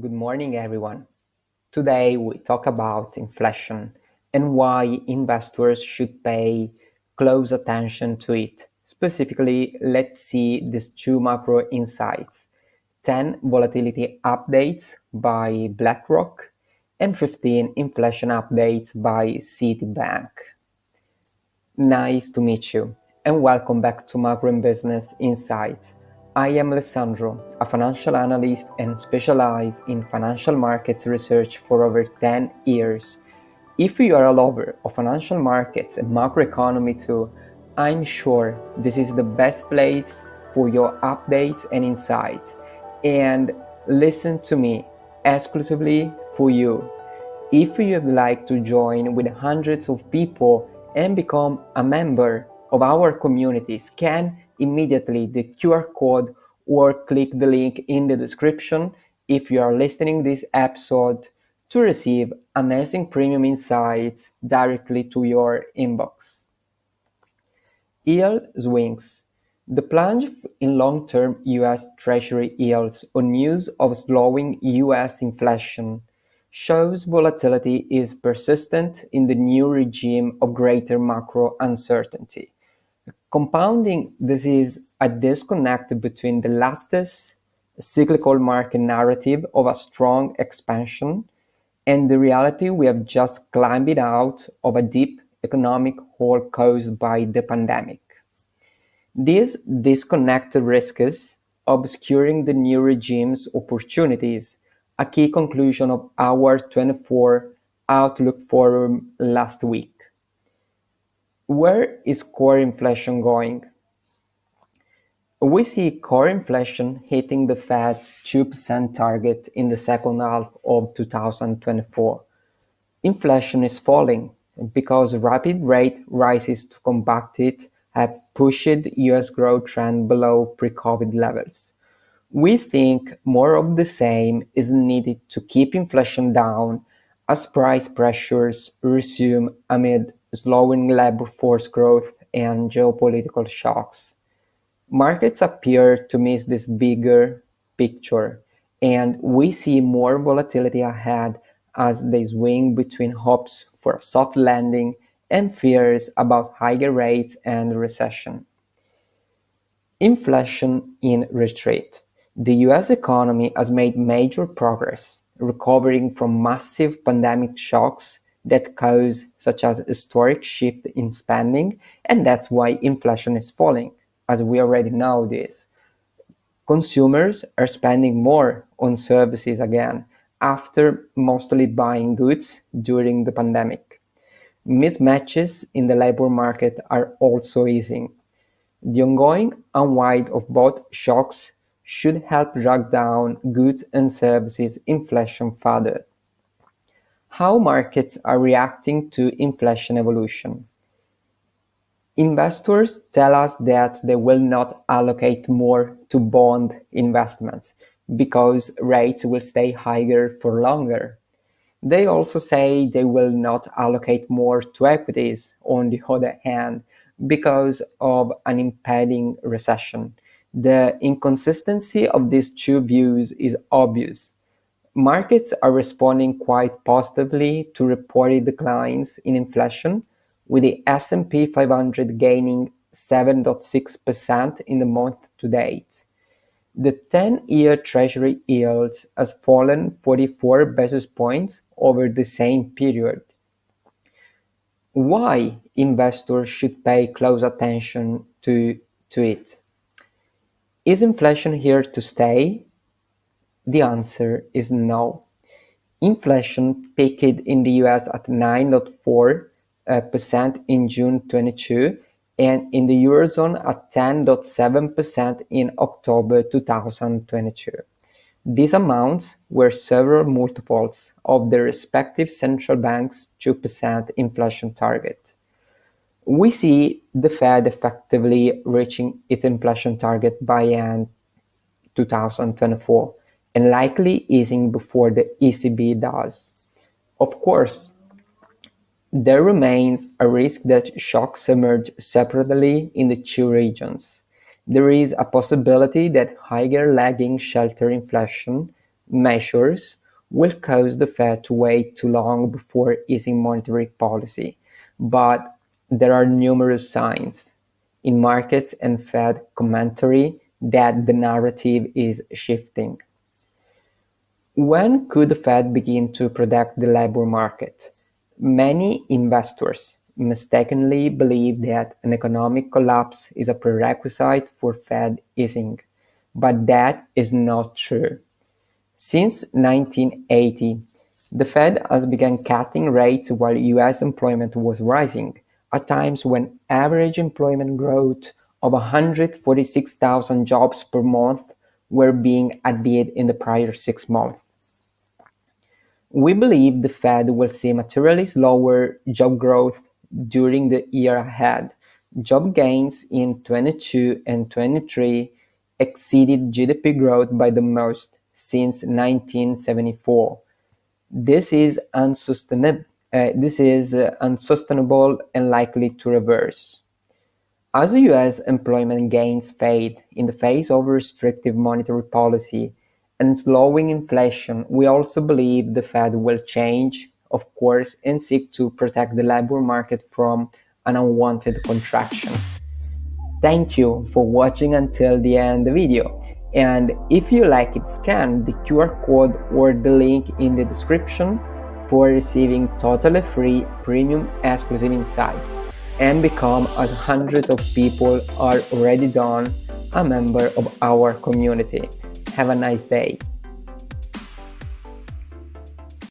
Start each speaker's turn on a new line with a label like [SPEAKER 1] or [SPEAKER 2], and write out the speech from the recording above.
[SPEAKER 1] Good morning, everyone. Today we talk about inflation and why investors should pay close attention to it. Specifically, let's see these two macro insights 10 volatility updates by BlackRock and 15 inflation updates by Citibank. Nice to meet you and welcome back to Macro Business Insights I am Alessandro, a financial analyst and specialize in financial markets research for over 10 years. If you are a lover of financial markets and macroeconomy too, I'm sure this is the best place for your updates and insights. And listen to me exclusively for you. If you would like to join with hundreds of people and become a member of our community, scan immediately the QR code or click the link in the description if you are listening this episode to receive amazing premium insights directly to your inbox. Yield swings. The plunge in long-term US Treasury yields on news of slowing US inflation shows volatility is persistent in the new regime of greater macro uncertainty. Compounding this is a disconnect between the latest cyclical market narrative of a strong expansion and the reality we have just climbed out of a deep economic hole caused by the pandemic. This disconnect risks obscuring the new regime's opportunities, a key conclusion of our 24 Outlook Forum last week. Where is core inflation going? We see core inflation hitting the Fed's 2% target in the second half of 2024. Inflation is falling because rapid rate rises to combat it have pushed US growth trend below pre-COVID levels. We think more of the same is needed to keep inflation down as price pressures resume amid slowing labor force growth and geopolitical shocks. Markets appear to miss this bigger picture, and we see more volatility ahead as they swing between hopes for a soft landing and fears about higher rates and recession. Inflation in retreat. The US economy has made major progress, recovering from massive pandemic shocks that cause such as historic shift in spending and that's why inflation is falling as we already know this. Consumers are spending more on services again after mostly buying goods during the pandemic. Mismatches in the labor market are also easing. The ongoing unwind of both shocks should help drag down goods and services inflation further how markets are reacting to inflation evolution. Investors tell us that they will not allocate more to bond investments because rates will stay higher for longer. They also say they will not allocate more to equities, on the other hand, because of an impending recession. The inconsistency of these two views is obvious. Markets are responding quite positively to reported declines in inflation, with the S&P 500 gaining 7.6% in the month to date. The 10-year Treasury yield has fallen 44 basis points over the same period. Why investors should pay close attention to, to it? Is inflation here to stay? The answer is no. Inflation peaked in the US at 9.4 uh, percent in June 22 and in the Eurozone at 10.7% in October 2022. These amounts were several multiples of the respective central bank's 2% inflation target. We see the Fed effectively reaching its inflation target by end 2024 and likely easing before the ECB does. Of course, there remains a risk that shocks emerge separately in the two regions. There is a possibility that higher lagging shelter inflation measures will cause the Fed to wait too long before easing monetary policy, but there are numerous signs in markets and Fed commentary that the narrative is shifting. When could the Fed begin to protect the labor market? Many investors mistakenly believe that an economic collapse is a prerequisite for Fed easing, but that is not true. Since 1980, the Fed has begun cutting rates while US employment was rising, at times when average employment growth of 146,000 jobs per month were being added in the prior six months. We believe the Fed will see materially slower job growth during the year ahead. Job gains in 22 and 23 exceeded GDP growth by the most since 1974. This is unsustainable. Uh, this is uh, unsustainable and likely to reverse. As US employment gains fade in the face of restrictive monetary policy and slowing inflation, we also believe the Fed will change, of course, and seek to protect the labor market from an unwanted contraction. Thank you for watching until the end of the video. And if you like it, scan the QR code or the link in the description for receiving totally free premium exclusive insights and become as hundreds of people are already done a member of our community. Have a nice day.